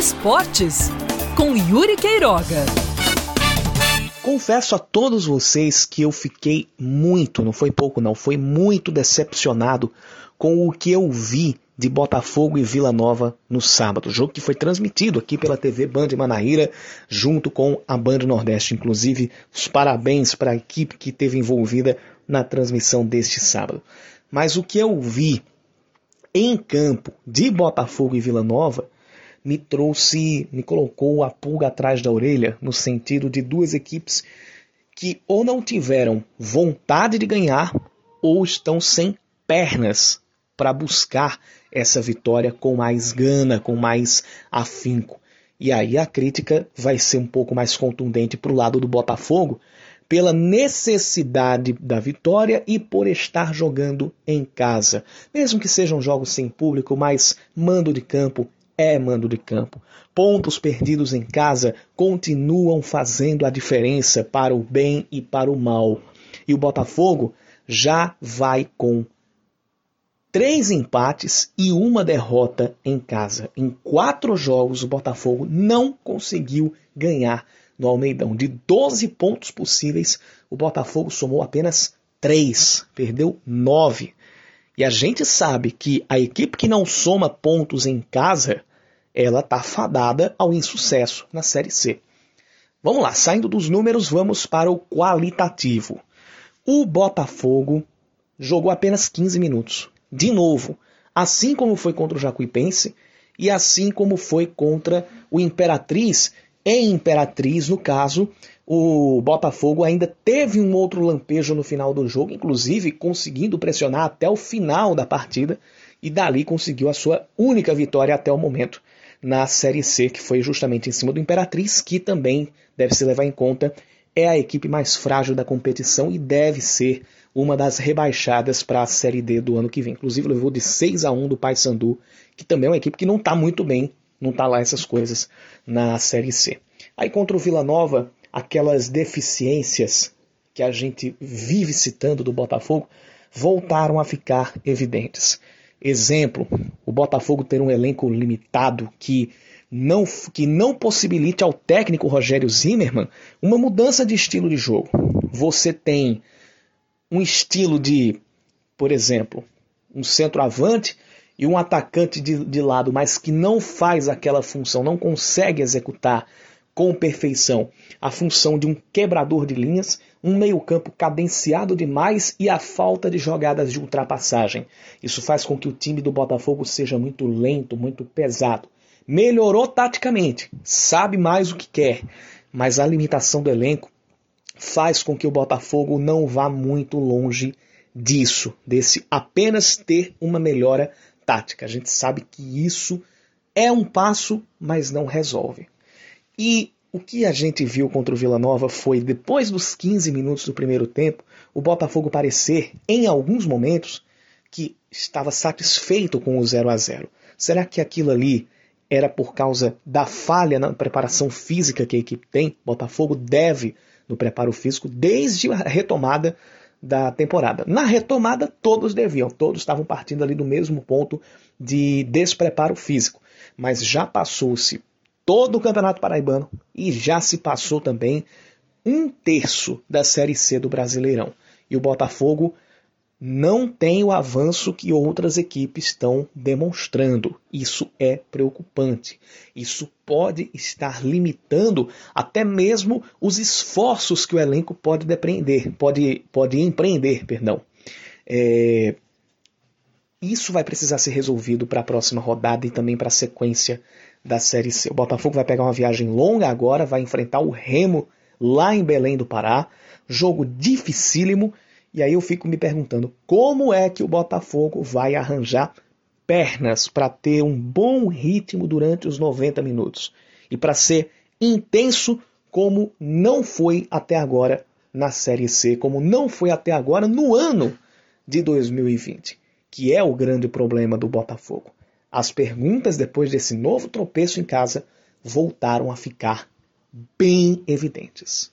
Esportes com Yuri Queiroga. Confesso a todos vocês que eu fiquei muito, não foi pouco não, foi muito decepcionado com o que eu vi de Botafogo e Vila Nova no sábado. Jogo que foi transmitido aqui pela TV Band Manaíra, junto com a Band Nordeste. Inclusive, os parabéns para a equipe que esteve envolvida na transmissão deste sábado. Mas o que eu vi em campo de Botafogo e Vila Nova me trouxe, me colocou a pulga atrás da orelha, no sentido de duas equipes que ou não tiveram vontade de ganhar ou estão sem pernas para buscar essa vitória com mais gana, com mais afinco. E aí a crítica vai ser um pouco mais contundente para o lado do Botafogo, pela necessidade da vitória e por estar jogando em casa. Mesmo que sejam jogos sem público, mas mando de campo é mando de campo. Pontos perdidos em casa continuam fazendo a diferença para o bem e para o mal. E o Botafogo já vai com três empates e uma derrota em casa. Em quatro jogos, o Botafogo não conseguiu ganhar no Almeidão. De 12 pontos possíveis, o Botafogo somou apenas três, perdeu nove. E a gente sabe que a equipe que não soma pontos em casa ela está fadada ao insucesso na Série C. Vamos lá, saindo dos números, vamos para o qualitativo. O Botafogo jogou apenas 15 minutos. De novo, assim como foi contra o Jacuipense e assim como foi contra o Imperatriz. Em Imperatriz, no caso, o Botafogo ainda teve um outro lampejo no final do jogo, inclusive conseguindo pressionar até o final da partida e dali conseguiu a sua única vitória até o momento na Série C, que foi justamente em cima do Imperatriz, que também deve se levar em conta é a equipe mais frágil da competição e deve ser uma das rebaixadas para a Série D do ano que vem. Inclusive levou de 6 a 1 do Paysandu, que também é uma equipe que não está muito bem, não está lá essas coisas na Série C. Aí contra o Vila Nova, aquelas deficiências que a gente vive citando do Botafogo voltaram a ficar evidentes. Exemplo, o Botafogo ter um elenco limitado que não, que não possibilite ao técnico Rogério Zimmermann uma mudança de estilo de jogo. Você tem um estilo de, por exemplo, um centroavante e um atacante de, de lado, mas que não faz aquela função, não consegue executar com perfeição a função de um quebrador de linhas, um meio-campo cadenciado demais e a falta de jogadas de ultrapassagem. Isso faz com que o time do Botafogo seja muito lento, muito pesado. Melhorou taticamente, sabe mais o que quer, mas a limitação do elenco faz com que o Botafogo não vá muito longe disso, desse apenas ter uma melhora tática. A gente sabe que isso é um passo, mas não resolve. E o que a gente viu contra o Vila Nova foi, depois dos 15 minutos do primeiro tempo, o Botafogo parecer, em alguns momentos, que estava satisfeito com o 0 a 0 Será que aquilo ali era por causa da falha na preparação física que a equipe tem? Botafogo deve no preparo físico desde a retomada da temporada. Na retomada, todos deviam, todos estavam partindo ali do mesmo ponto de despreparo físico. Mas já passou-se todo o Campeonato Paraibano e já se passou também um terço da Série C do Brasileirão. E o Botafogo não tem o avanço que outras equipes estão demonstrando. Isso é preocupante. Isso pode estar limitando até mesmo os esforços que o elenco pode depreender, pode, pode empreender, perdão. É... Isso vai precisar ser resolvido para a próxima rodada e também para a sequência da Série C. O Botafogo vai pegar uma viagem longa agora, vai enfrentar o Remo lá em Belém do Pará. Jogo dificílimo. E aí eu fico me perguntando como é que o Botafogo vai arranjar pernas para ter um bom ritmo durante os 90 minutos e para ser intenso como não foi até agora na Série C, como não foi até agora no ano de 2020, que é o grande problema do Botafogo. As perguntas depois desse novo tropeço em casa voltaram a ficar bem evidentes.